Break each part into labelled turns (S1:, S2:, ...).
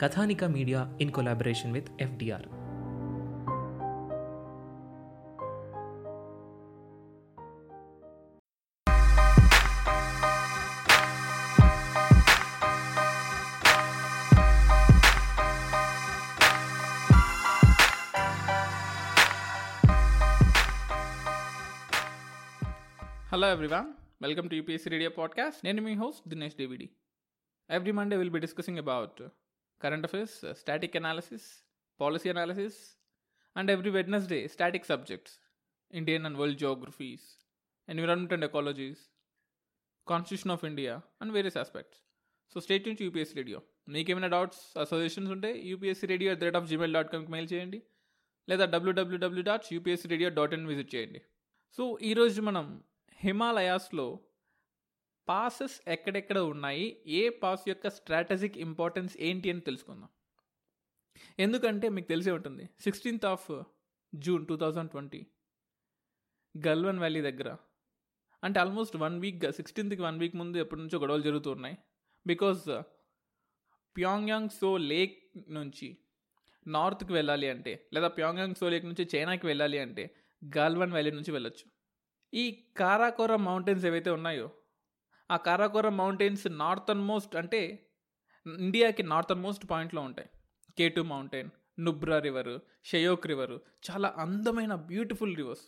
S1: Kathanika media in collaboration with FDR
S2: hello everyone welcome to UPSC radio podcast నేను మీ host Dinesh Davidi every Monday will be discussing about current affairs static analysis policy analysis and every Wednesday static subjects Indian and world geographies environment and ecologies constitution of India and various aspects. So state నుంచి UPSC radio. మీకేమైనా doubts suggestions ఉంటే UPSC radio at the rate of Gmail dot కామ్కి mail చేయండి. లేదా డబ్ల్యూడబ్ల్యూడబ్ల్యూ dot UPSC radio dot in visit చేయండి. So ఈరోజు మనం హిమాలయాస్లో passes ఎక్కడెక్కడ ఉన్నాయి ఏ పాస్ యొక్క స్ట్రాటజిక్ ఇంపార్టెన్స్ ఏంటి అని తెలుసుకుందాం. ఎందుకంటే మీకు తెలిసే ఉంటుంది sixteenth of June two thousand twenty Galwan valley దగ్గర. అంటే ఆల్మోస్ట్ వన్ వీక్గా సిక్స్టీన్త్కి వన్ వీక్ ముందు ఎప్పటి నుంచో గొడవలు జరుగుతున్నాయి బికాజ్ ప్యాంగ్యాంగ్ సో లేక్ నుంచి నార్త్కి వెళ్ళాలి అంటే లేదా ప్యాంగ్యాంగ్ సో లేక్ నుంచి చైనాకి వెళ్ళాలి అంటే గాల్వన్ వ్యాలీ నుంచి వెళ్ళొచ్చు. ఈ కారాకోర మౌంటైన్స్ ఏవైతే ఉన్నాయో ఆ కారాకోర మౌంటైన్స్ నార్థన్ మోస్ట్ అంటే ఇండియాకి నార్థన్ మోస్ట్ పాయింట్లో ఉంటాయి. K two mountain Nubra river Shyok river చాలా అందమైన బ్యూటిఫుల్ రివర్స్.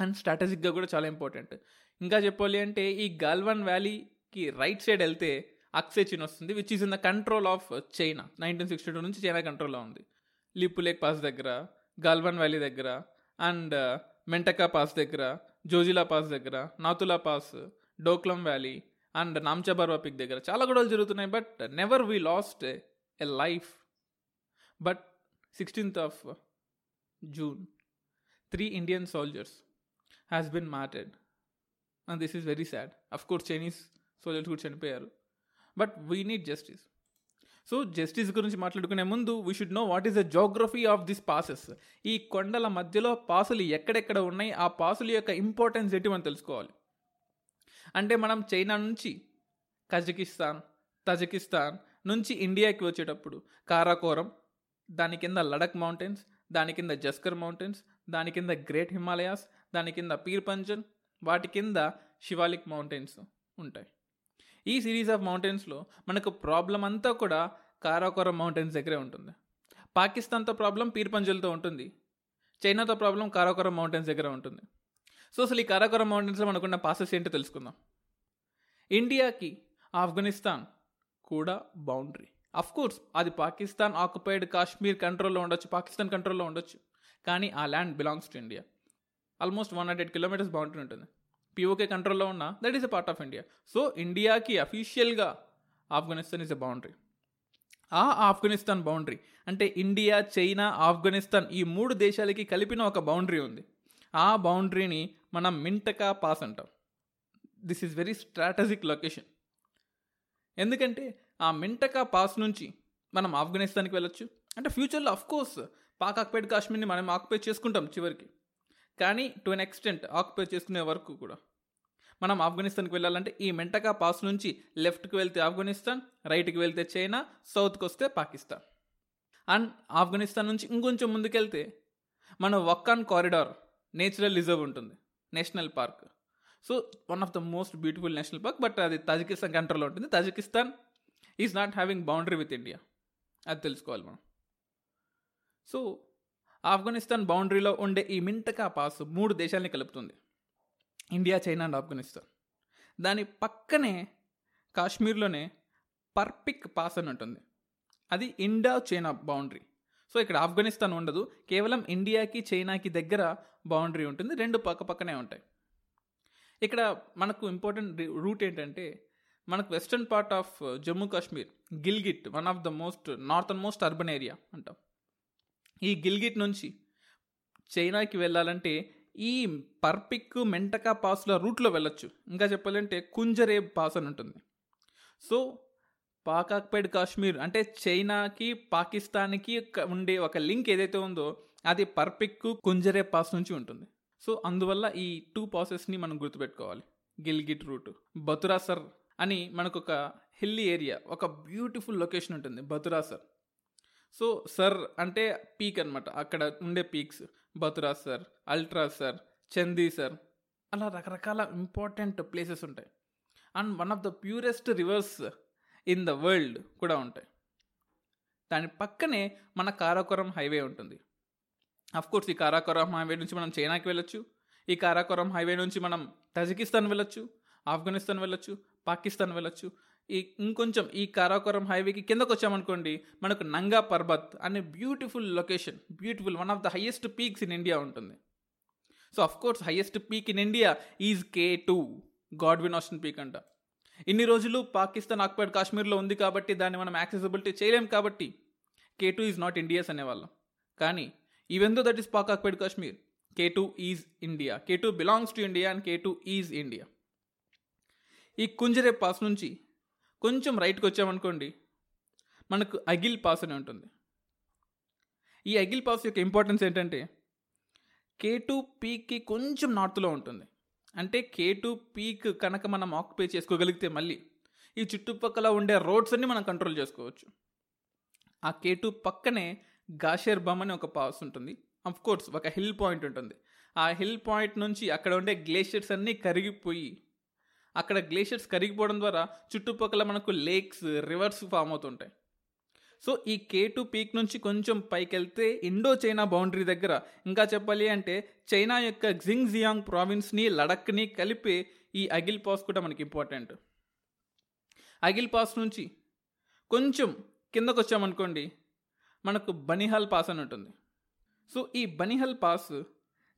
S2: అండ్ స్ట్రాటజిక్గా కూడా చాలా ఇంపార్టెంట్. ఇంకా చెప్పాలి అంటే ఈ గాల్వన్ వ్యాలీకి రైట్ సైడ్ వెళ్తే అక్సేచిన్ వస్తుంది which is in the control of China nineteen sixty two నుంచి చైనా కంట్రోల్లో ఉంది. లిప్పు లేక్ పాస్ దగ్గర గాల్వన్ వ్యాలీ దగ్గర అండ్ మెంటకా పాస్ దగ్గర జోజిలా పాస్ దగ్గర Nathula pass Doklam valley and Namcha Barwa peak దగ్గర చాలా గొడవలు జరుగుతున్నాయి but never we lost a life. But sixteenth of June three Indian soldiers has been మ్యాటెడ్ and this is very sad. Of course Chinese soldiers కూడా చనిపోయారు. But we need justice. So justice గురించి మాట్లాడుకునే ముందు we should know what is the geography of this passes. ఈ కొండల మధ్యలో పాసులు ఎక్కడెక్కడ ఉన్నాయి ఆ పాసుల యొక్క ఇంపార్టెన్స్ ఏంటి మనం తెలుసుకోవాలి. అంటే మనం చైనా నుంచి కజకిస్తాన్ తజకిస్తాన్ నుంచి ఇండియాకి వచ్చేటప్పుడు కారాకోరం దాని కింద లడక్ మౌంటైన్స్ దాని కింద జస్కర్ మౌంటైన్స్ దాని కింద గ్రేట్ హిమాలయాస్ దాని కింద పీర్ పంజన్ వాటి కింద శివాలిక్ మౌంటైన్స్ ఉంటాయి. ఈ సిరీస్ ఆఫ్ మౌంటైన్స్లో మనకు ప్రాబ్లం అంతా కూడా కారాకోరం మౌంటైన్స్ దగ్గరే ఉంటుంది. పాకిస్తాన్తో ప్రాబ్లం పీర్ పంజల్తో ఉంటుంది. చైనాతో ప్రాబ్లం కారాకోరం మౌంటైన్స్ దగ్గర ఉంటుంది. సో అసలు ఈ కారాకోరం మౌంటైన్స్లో మనకున్న పాసెస్ ఏంటో తెలుసుకుందాం. ఇండియాకి ఆఫ్ఘనిస్తాన్ కూడా బౌండరీ. అఫ్ కోర్స్ అది పాకిస్తాన్ ఆక్యుపైడ్ కాశ్మీర్ కంట్రోల్లో ఉండొచ్చు పాకిస్తాన్ కంట్రోల్లో ఉండొచ్చు. కానీ ఆ land belongs to India almost one hundred kilometres boundary ఉంటుంది. పిఓకే కంట్రోల్లో ఉన్న that is a part of India so ఇండియాకి అఫీషియల్గా ఆఫ్ఘనిస్తాన్ ఇస్ అ బౌండరీ ఆ ఆఫ్ఘనిస్తాన్ బౌండరీ అంటే ఇండియా చైనా ఆఫ్ఘనిస్తాన్ ఈ మూడు దేశాలకి కలిపిన ఒక బౌండరీ ఉంది. ఆ బౌండరీని మనం మింటకా పాస్ అంటాం. This is very strategic location ఎందుకంటే ఆ మింటకా పాస్ నుంచి మనం ఆఫ్ఘనిస్తాన్కి వెళ్ళొచ్చు. అంటే ఫ్యూచర్లో అఫ్ కోర్స్ పాక్ ఆక్యుపైడ్ కాశ్మీర్ని మనం ఆక్యుపై చేసుకుంటాం చివరికి. కానీ టు అన్ ఎక్స్టెంట్ ఆక్యుపై చేసుకునే వరకు కూడా. మనం ఆఫ్ఘనిస్తాన్కి వెళ్ళాలంటే ఈ మెంటకా పాస్ నుంచి లెఫ్ట్కి వెళ్తే ఆఫ్ఘనిస్తాన్ రైట్కి వెళ్తే చైనా సౌత్కి వస్తే పాకిస్తాన్. అండ్ ఆఫ్ఘనిస్తాన్ నుంచి ఇంకొంచెం ముందుకెళ్తే మన వక్కాన్ కారిడార్ నేచురల్ రిజర్వ్ ఉంటుంది. National park. So one of the most beautiful national park but అది తజికిస్తాన్ కంట్రోల్లో ఉంటుంది. Tajikistan is not having boundary with India అది తెలుసుకోవాలి మనం. సో ఆఫ్ఘనిస్తాన్ బౌండరీలో ఉండే ఈ మింటకా పాస్ మూడు దేశాలని కలుపుతుంది. India China and Afghanistan. దాని పక్కనే కాశ్మీర్లోనే పర్పిక్ పాస్ అని ఉంటుంది. అది ఇండా చైనా బౌండరీ సో ఇక్కడ ఆఫ్ఘనిస్తాన్ ఉండదు. కేవలం ఇండియాకి చైనాకి దగ్గర బౌండరీ ఉంటుంది. రెండు పక్క పక్కనే ఉంటాయి. ఇక్కడ మనకు ఇంపార్టెంట్ రూట్ ఏంటంటే మనకు western part of Jammu Kashmir Gilgit one of the most northern most urban area అంటాం. ఈ గిల్గిట్ నుంచి చైనాకి వెళ్ళాలంటే ఈ పర్పిక్ మెంటకా పాస్ల రూట్లో వెళ్ళొచ్చు. ఇంకా చెప్పాలంటే కుంజరే పాస్ అని ఉంటుంది. సో పాకాక్పేడ్ కాశ్మీర్ అంటే చైనాకి పాకిస్తాన్కి ఉండే ఒక లింక్ ఏదైతే ఉందో అది పర్పిక్ కుంజరే పాస్ నుంచి ఉంటుంది. సో అందువల్ల ఈ టూ పాసెస్ని మనం గుర్తుపెట్టుకోవాలి. గిల్గిట్ రూట్. బతురాసర్ అని మనకు ఒక హిల్లీ ఏరియా ఒక బ్యూటిఫుల్ లొకేషన్ ఉంటుంది బతురాసర్ సో సర్ అంటే పీక్ అన్నమాట. అక్కడ ఉండే పీక్స్. బతురాసర్ అల్ట్రాసర్ అల్ట్రా చందీ అలా రకరకాల ఇంపార్టెంట్ ప్లేసెస్ ఉంటాయి. And one of the purest rivers in the world కూడా ఉంటాయి. దాని పక్కనే మన కారాకోరం హైవే ఉంటుంది. అఫ్ కోర్స్ ఈ కారాకోరం హైవే నుంచి మనం చైనాకి వెళ్ళొచ్చు. ఈ కారాకోరం హైవే నుంచి మనం తజికిస్తాన్ వెళ్ళొచ్చు ఆఫ్ఘనిస్తాన్ వెళ్ళొచ్చు పాకిస్తాన్ వెళ్ళొచ్చు. ఈ ఇంకొంచెం ఈ కారాకోరం హైవేకి కిందకు వచ్చామనుకోండి మనకు నంగా పర్బత్ అనే beautiful location beautiful one of the highest peaks in India ఉంటుంది. So of course highest peak in India is K two Godwin Austen peak అంట. ఇన్ని రోజులు పాకిస్తాన్ ఆక్యుపైడ్ కాశ్మీర్లో ఉంది కాబట్టి దాన్ని మనం యాక్సెసిబిలిటీ చేయలేం కాబట్టి K two is not India's అనేవాళ్ళం. కానీ even though that is Pak occupied Kashmir K two is India. K two belongs to India and K two is India. ఈ కుంజరే పాస్ నుంచి కొంచెం రైట్కి వచ్చామనుకోండి మనకు అగిల్ పాస్ అని ఉంటుంది. ఈ అగిల్ పాస్ యొక్క ఇంపార్టెన్స్ ఏంటంటే కే టూ పీక్కి కొంచెం నార్త్లో ఉంటుంది. అంటే కే టూ పీక్ కనుక మనం ఆక్యుపై చేసుకోగలిగితే మళ్ళీ ఈ చుట్టుపక్కల ఉండే రోడ్స్ అన్ని మనం కంట్రోల్ చేసుకోవచ్చు. ఆ కే టూ పక్కనే గాషేర్ బమ్ అని ఒక పాస్ ఉంటుంది. అఫ్ కోర్స్ ఒక హిల్ పాయింట్ ఉంటుంది. ఆ హిల్ పాయింట్ నుంచి అక్కడ ఉండే గ్లేషియర్స్ అన్నీ కరిగిపోయి అక్కడ గ్లేషియర్స్ కరిగిపోవడం ద్వారా చుట్టుపక్కల మనకు లేక్స్ రివర్స్ ఫామ్ అవుతుంటాయి. సో ఈ కే టూ పీక్ నుంచి కొంచెం పైకి వెళ్తే ఇండో చైనా బౌండరీ దగ్గర. ఇంకా చెప్పాలి అంటే చైనా యొక్క జింగ్ జియాంగ్ ప్రావిన్స్ని లడఖ్ని కలిపే ఈ అగిల్ పాస్ కూడా మనకి ఇంపార్టెంట్. అగిల్ పాస్ నుంచి కొంచెం కిందకు వచ్చామనుకోండి మనకు బనిహాల్ పాస్ అని ఉంటుంది. సో ఈ బనిహాల్ పాస్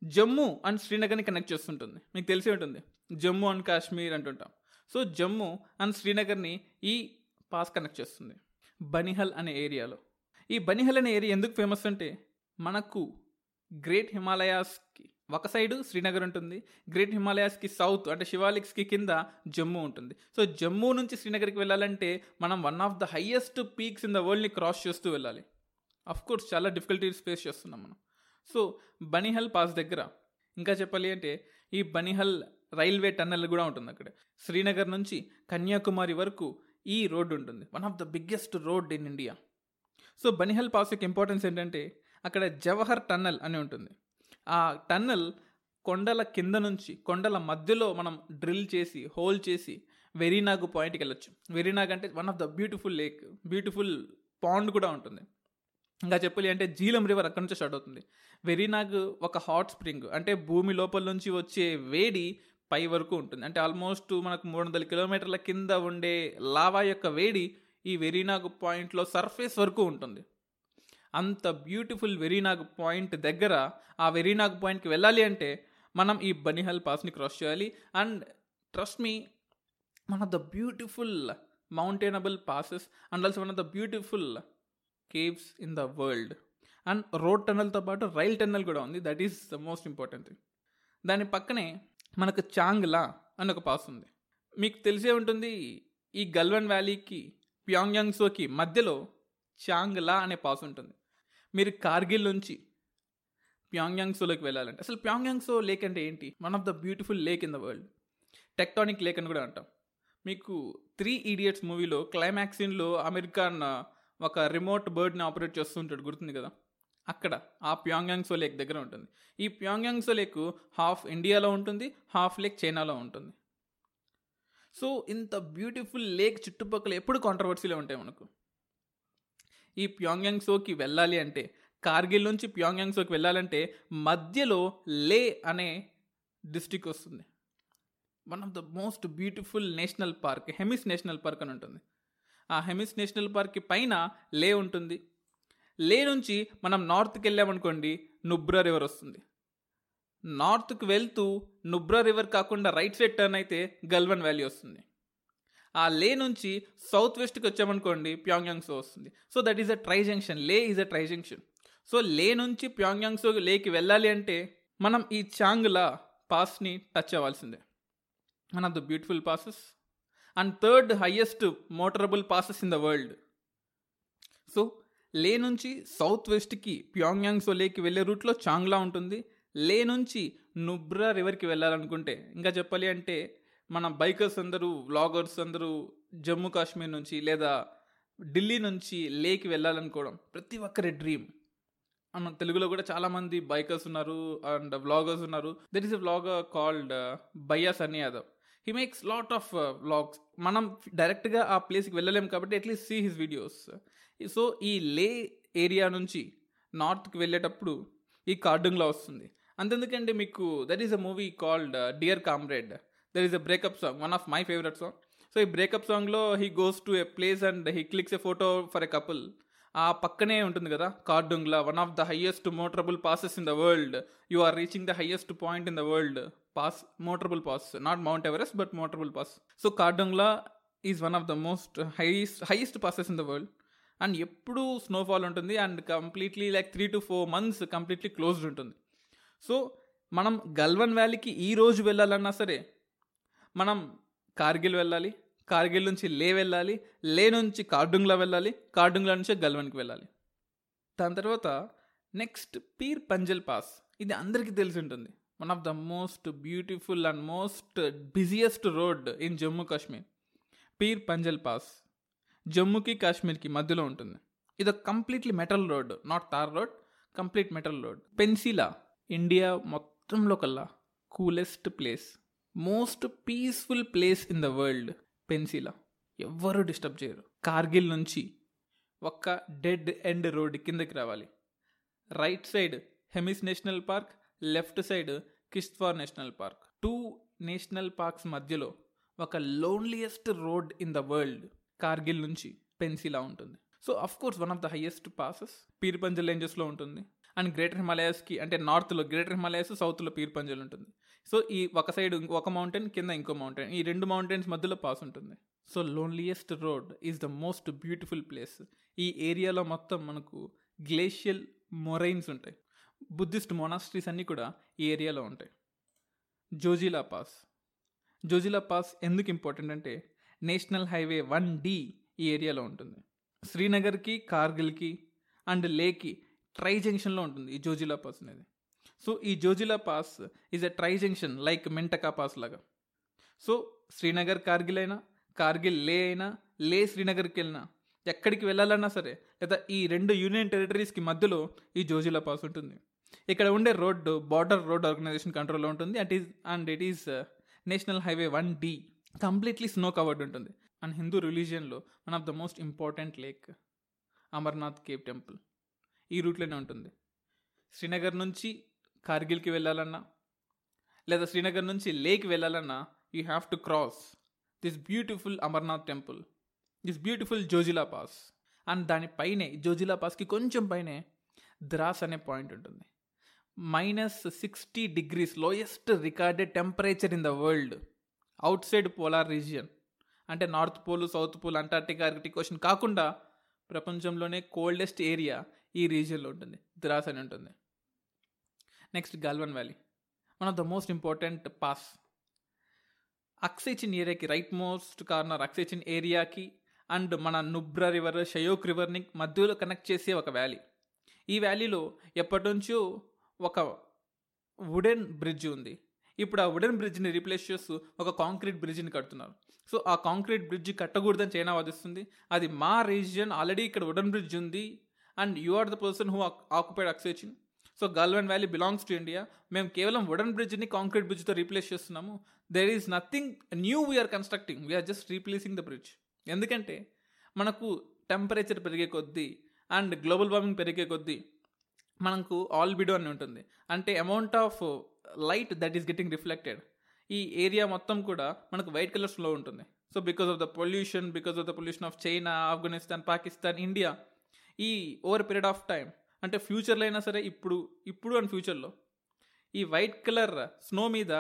S2: జమ్మూ అండ్ శ్రీనగర్ని కనెక్ట్ చేస్తుంటుంది. మీకు తెలిసి ఉంటుంది. జమ్మూ అండ్ కాశ్మీర్ అంటుంటాం. సో జమ్మూ అండ్ శ్రీనగర్ని ఈ పాస్ కనెక్ట్ చేస్తుంది. బనిహల్ అనే ఏరియాలో. ఈ బనిహల్ అనే ఏరియా ఎందుకు ఫేమస్ అంటే మనకు గ్రేట్ హిమాలయాస్కి ఒక సైడు శ్రీనగర్ ఉంటుంది గ్రేట్ హిమాలయాస్కి సౌత్ అంటే శివాలిక్స్కి కింద జమ్మూ ఉంటుంది. సో జమ్మూ నుంచి శ్రీనగర్కి వెళ్ళాలంటే మనం one of the highest peaks in the వరల్డ్ని cross చేస్తూ వెళ్ళాలి. అఫ్ కోర్స్ చాలా డిఫికల్టీస్ ఫేస్ చేస్తున్నాం మనం. సో బనిహల్ పాస్ దగ్గర. ఇంకా చెప్పాలి అంటే ఈ బనిహల్ రైల్వే టన్నెల్ కూడా ఉంటుంది అక్కడ. శ్రీనగర్ నుంచి కన్యాకుమారి వరకు ఈ రోడ్డు ఉంటుంది. One of the biggest road in India so Banihal pass యొక్క ఇంపార్టెన్స్ ఏంటంటే అక్కడ జవహర్ టన్నెల్ అని ఉంటుంది. ఆ టన్నెల్ కొండల కింద నుంచి కొండల మధ్యలో మనం డ్రిల్ చేసి హోల్ చేసి వెరీనాగ్ పాయింట్కి వెళ్ళొచ్చు. వెరీనాగ్ అంటే one of the beautiful lake beautiful pond కూడా ఉంటుంది. ఇంకా చెప్పాలి అంటే జీలం రివర్ అక్కడ నుంచి స్టార్ట్ అవుతుంది. వెరీనాగ్ ఒక హాట్ స్ప్రింగ్ అంటే భూమి లోపల నుంచి వచ్చే వేడి పై వరకు ఉంటుంది. అంటే ఆల్మోస్ట్ మనకు మూడు వందల కిలోమీటర్ల కింద ఉండే లావా యొక్క వేడి ఈ వెరీనాగ్ పాయింట్లో సర్ఫేస్ వరకు ఉంటుంది. అంత బ్యూటిఫుల్ వెరీనాగ్ పాయింట్ దగ్గర ఆ వెరీనాగ్ పాయింట్కి వెళ్ళాలి అంటే మనం ఈ బనిహల్ పాస్ని క్రాస్ చేయాలి. And trust me one of the beautiful mountainable passes and also one of the beautiful caves in the world. And road టన్నెల్తో పాటు రైల్ టన్నెల్ కూడా ఉంది. That is the most important thing. దాని పక్కనే మనకు చాంగ్లా అని ఒక పాస్ ఉంది. మీకు తెలిసే ఉంటుంది ఈ గల్వన్ వ్యాలీకి ప్యాంగ్యాంగ్సోకి మధ్యలో చాంగ్లా అనే పాస్ ఉంటుంది. మీరు కార్గిల్ నుంచి ప్యాంగ్యాంగ్సోలోకి వెళ్ళాలంటే అసలు ప్యాంగ్యాంగ్సో లేక్ అంటే ఏంటి? One of the beautiful lake in the world tectonic lake అని కూడా అంటాం. మీకు త్రీ ఈడియట్స్ మూవీలో క్లైమాక్సిన్లో సీన్లో అమెరికన్ ఒక రిమోట్ బర్డ్ని ఆపరేట్ చేస్తుంటాడు గుర్తుంది కదా? అక్కడ ఆ ప్యాంగ్యాంగ్సో లేక్ దగ్గర ఉంటుంది. ఈ ప్యాంగ్యాంగ్సో లేక్ హాఫ్ ఇండియాలో ఉంటుంది హాఫ్ లేక్ చైనాలో ఉంటుంది. సో ఇంత బ్యూటిఫుల్ లేక్ చుట్టుపక్కల ఎప్పుడు కాంట్రవర్సీలో ఉంటాయి మనకు. ఈ ప్యాంగ్యాంగ్సోకి వెళ్ళాలి అంటే కార్గిల్ నుంచి ప్యాంగ్యాంగ్సోకి వెళ్ళాలంటే మధ్యలో లే అనే డిస్టిక్ వస్తుంది. One of the most beautiful national park Hemis national park అని ఉంటుంది. ఆ హెమిస్ నేషనల్ పార్క్ పైన లే ఉంటుంది. లే నుంచి మనం నార్త్కి వెళ్ళామనుకోండి నుబ్రా రివర్ వస్తుంది. నార్త్కి వెళ్తూ నుబ్రా రివర్ కాకుండా రైట్ సైడ్ టర్న్ అయితే గల్వన్ వ్యాలీ వస్తుంది. ఆ లే నుంచి సౌత్ వెస్ట్కి వచ్చామనుకోండి ప్యాంగ్యాంగ్సో వస్తుంది. So that is a tri junction. Leh is a tri junction. So Leh నుంచి ప్యాంగ్యాంగ్సో లేకి వెళ్ళాలి అంటే మనం ఈ చాంగ్లా పాస్ని టచ్ అవ్వాల్సిందే. One of the beautiful passes. And third highest motorable passes in the world. So Leh నుంచి సౌత్ వెస్ట్కి ప్యాంగ్యాంగ్ లేకి వెళ్ళే రూట్లో చాంగ్లా ఉంటుంది. లే నుంచి నుబ్రా రివర్కి వెళ్ళాలనుకుంటే ఇంకా చెప్పాలి అంటే మన బైకర్స్ అందరూ వ్లాగర్స్ అందరూ జమ్మూ కాశ్మీర్ నుంచి లేదా ఢిల్లీ నుంచి లేకి వెళ్ళాలనుకోవడం ప్రతి ఒక్కరి డ్రీమ్. మన తెలుగులో కూడా చాలామంది బైకర్స్ ఉన్నారు అండ్ వ్లాగర్స్ ఉన్నారు. There is a vlogger called Bayya Sunny Yadav he makes lot of vlogs మనం డైరెక్ట్గా ఆ ప్లేస్కి వెళ్ళలేము కాబట్టి atleast see his videos so ఈ లే ఏరియా నుంచి నార్త్కి వెళ్ళేటప్పుడు ఈ కార్డుంగ్లా వస్తుంది. అంతెందుకండి మీకు that is a movie called Dear Comrade there is a breakup song one of my favourite song so ఈ బ్రేకప్ సాంగ్లో he goes to a place and he clicks a photo for a couple ఆ పక్కనే ఉంటుంది కదా Khardungla one of the highest motorable passes in the world you are reaching the highest point in the world pass motorable pass not Mount Everest but motorable pass so Khardungla is one of the most highest highest passes in the world and ఎప్పుడు snowfall ఉంటుంది and completely like three to four months completely closed ఉంటుంది. So మనం గల్వన్ వ్యాలీకి ఈ రోజు వెళ్ళాలన్నా సరే మనం కార్గిల్ వెళ్ళాలి కార్గిల్ నుంచి లే వెళ్ళాలి లే నుంచి కార్డుంగ్లా వెళ్ళాలి కార్డుంగ్లా నుంచి గల్వన్కి వెళ్ళాలి. దాని తర్వాత నెక్స్ట్ పీర్ పంజల్ పాస్ ఇది అందరికీ తెలిసి ఉంటుంది. One of the most beautiful and most busiest road in Jammu Kashmir Pir Panjal pass జమ్మూకి కాశ్మీర్కి మధ్యలో ఉంటుంది ఇది completely metal road not tar road complete metal road Pensila India మొత్తంలో కల్లా coolest place most peaceful place in the world Pensila ఎవ్వరూ disturb చేయరు కార్గిల్ నుంచి ఒక్క డెడ్ ఎండ్ రోడ్ కిందకి రావాలి right side Hemis national park left side Kishtwar national park. Two national parks మధ్యలో ఒక loneliest road in the world Kargil నుంచి పెన్సిలా ఉంటుంది. So of course one of the highest passes Pir Panjal రేంజెస్లో ఉంటుంది. And greater హిమాలయాస్కి అంటే నార్త్లో greater Himalayas సౌత్లో పీర్పంజల్ ఉంటుంది. So ఈ ఒక సైడ్ ఒక మౌంటైన్ కింద ఇంకో మౌంటైన్ ఈ రెండు మౌంటైన్స్ మధ్యలో పాస్ ఉంటుంది. So loneliest road is the most beautiful place ఈ ఏరియాలో మొత్తం మనకు గ్లేషియల్ మొరైన్స్ ఉంటాయి. బుద్ధిస్ట్ మొనాస్ట్రీస్ అన్నీ కూడా ఈ ఏరియాలో ఉంటాయి. జోజిలా పాస్. జోజిలా పాస్ ఎందుకు ఇంపార్టెంట్ అంటే నేషనల్ హైవే వన్ డి ఈ ఏరియాలో ఉంటుంది. శ్రీనగర్కి కార్గిల్కి అండ్ లేకి ట్రై జంక్షన్లో ఉంటుంది ఈ జోజిలా పాస్ అనేది. సో ఈ Zojila pass is a tri junction like Mintaka pass లాగా. సో శ్రీనగర్ కార్గిల్ అయినా కార్గిల్ లే అయినా లే శ్రీనగర్కి వెళ్ళినా ఎక్కడికి వెళ్ళాలన్నా సరే లేదా ఈ రెండు యూనియన్ టెరిటరీస్కి మధ్యలో ఈ జోజిలా పాస్ ఉంటుంది. ఇక్కడ ఉండే రోడ్డు బార్డర్ రోడ్ ఆర్గనైజేషన్ కంట్రోల్లో ఉంటుంది. And is and it is national highway one D completely snow covered ఉంటుంది. And Hindu రిలీజియన్లో one of the most important lake Amarnath cave temple ఈ రూట్లోనే ఉంటుంది. శ్రీనగర్ నుంచి కార్గిల్కి వెళ్ళాలన్నా లేదా శ్రీనగర్ నుంచి లేక్ వెళ్ళాలన్నా you have to cross this beautiful Amarnath temple this beautiful Zojila pass. And దానిపైనే జోజిలా పాస్కి కొంచెం పైనే ద్రాస్ అనే పాయింట్ ఉంటుంది. Minus sixty degrees lowest recorded temperature in the world outside polar region అంటే north pole south pole Antarctica Arctic ocean కాకుండా ప్రపంచంలోనే coldest area ఈ రీజియన్లో ఉంటుంది. ద్రాస్ అని ఉంటుంది. Next Galwan valley one of the most important pass అక్సేచిన్ ఏరియాకి రైట్ మోస్ట్ కార్నర్ అక్సేచిన్ ఏరియాకి and మన నుబ్రా రివర్ షయోక్ రివర్ని మధ్యలో కనెక్ట్ చేసే ఒక వ్యాలీ. ఈ వ్యాలీలో ఎప్పటినుంచో ఒక వుడెన్ బ్రిడ్జ్ ఉంది. ఇప్పుడు ఆ వుడెన్ బ్రిడ్జ్ని రీప్లేస్ చేస్తూ ఒక కాంక్రీట్ బ్రిడ్జ్ని కడుతున్నారు. సో ఆ కాంక్రీట్ బ్రిడ్జ్ కట్టకూడదని చైనా వాదిస్తుంది. అది మా రీజియన్ ఆల్రెడీ ఇక్కడ వుడెన్ బ్రిడ్జ్ ఉంది. And you are the person who occupied Aksai Chin so Galwan valley belongs to India. మేము కేవలం వుడెన్ బ్రిడ్జ్ని కాంక్రీట్ బ్రిడ్జ్తో రీప్లేస్ చేస్తున్నాము. There is nothing new we're constructing. We're just replacing the bridge. ఎందుకంటే మనకు temperature పెరిగే కొద్దీ అండ్ గ్లోబల్ వార్మింగ్ పెరిగే కొద్దీ మనకు ఆల్బిడో అని ఉంటుంది. అంటే amount of light that is getting reflected. ఈ ఏరియా మొత్తం కూడా మనకు వైట్ కలర్స్లో ఉంటుంది. So because of the pollution because of the pollution of China Afghanistan Pakistan India ఈ ఓవర్ పీరియడ్ ఆఫ్ టైం అంటే ఫ్యూచర్లో అయినా సరే ఇప్పుడు ఇప్పుడు అండ్ ఫ్యూచర్లో ఈ వైట్ కలర్ స్నో మీద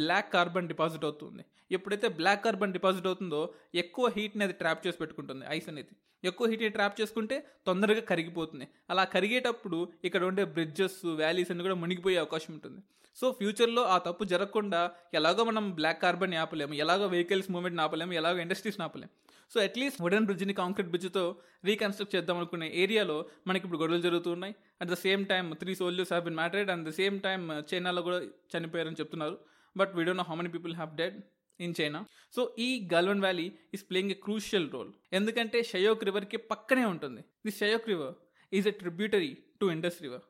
S2: బ్లాక్ కార్బన్ డిపాజిట్ అవుతుంది. ఎప్పుడైతే బ్లాక్ కార్బన్ డిపాజిట్ అవుతుందో ఎక్కువ హీట్ని అది ట్రాప్ చేసి పెట్టుకుంటుంది ఐస్ అనేది. ఎక్కువ హీట్ని ట్రాప్ చేసుకుంటే తొందరగా కరిగిపోతుంది. అలా కరిగేటప్పుడు ఇక్కడ ఉండే బ్రిడ్జెస్ వ్యాలీస్ అన్ని కూడా మునిగిపోయే అవకాశం ఉంటుంది. సో ఫ్యూచర్లో ఆ తప్పు జరగకుండా ఎలాగో మనం బ్లాక్ కార్బన్ ఆపలేము ఎలాగో వెహికల్స్ మూవ్మెంట్ ఆపలేము ఎలాగో ఇండస్ట్రీస్ ఆపలేము. సో అట్లీస్ట్ వుడెన్ బ్రిడ్జ్ని కాంక్రీట్ బ్రిడ్జ్తో రీకన్స్ట్రక్ట్ చేద్దాం అనుకునే ఏరియాలో మనకి ఇప్పుడు గొడవలు జరుగుతున్నాయి at the same time three soldiers have been martyred and the same time చైనాలో కూడా చనిపోయారని చెప్తున్నారు. But we don't know how many people have dead in China so ఈ Galwan valley is playing a crucial role ఎందుకంటే షయోక్ రివర్కి పక్కనే ఉంటుంది. The Shyok river is a tributary to Indus river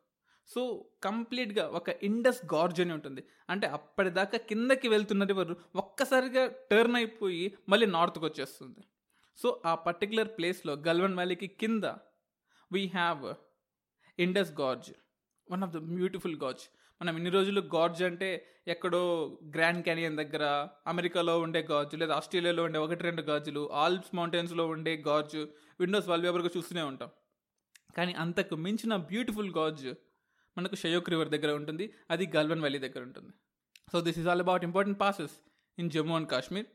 S2: so కంప్లీట్గా ఒక ఇండస్ గార్జ్ అని ఉంటుంది. అంటే అప్పటిదాకా కిందకి వెళ్తున్న రివర్ ఒక్కసారిగా టర్న్ అయిపోయి మళ్ళీ నార్త్కి వచ్చేస్తుంది. సో ఆ పర్టికులర్ ప్లేస్లో గల్వన్ వ్యాలీకి కింద we have Indus gorge one of the beautiful gorge మనం ఇన్ని రోజులు గార్జ్ అంటే ఎక్కడో గ్రాండ్ క్యానియన్ దగ్గర అమెరికాలో ఉండే గార్జ్ లేదా ఆస్ట్రేలియాలో ఉండే ఒకటి రెండు గాజులు ఆల్ప్స్ మౌంటైన్స్లో ఉండే గార్జ్ విండోస్ వాల్పేపర్గా చూస్తూనే ఉంటాం. కానీ అంతకు మించిన బ్యూటిఫుల్ గార్జ్ మనకు షయోక్ రివర్ దగ్గర ఉంటుంది అది గల్వన్ వ్యాలీ దగ్గర ఉంటుంది. So this is all about important passes in Jammu and Kashmir.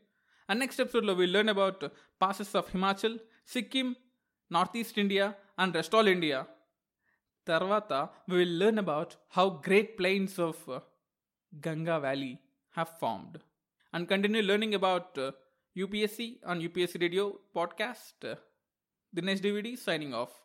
S2: And next ఎపిసోడ్లో will learn about passes of Himachal Sikkim north east India and rest all India Tarvata, we will learn about how great plains of uh, Ganga Valley have formed and continue learning about uh, UPSC on UPSC Radio podcast. Uh, the next DVD signing off.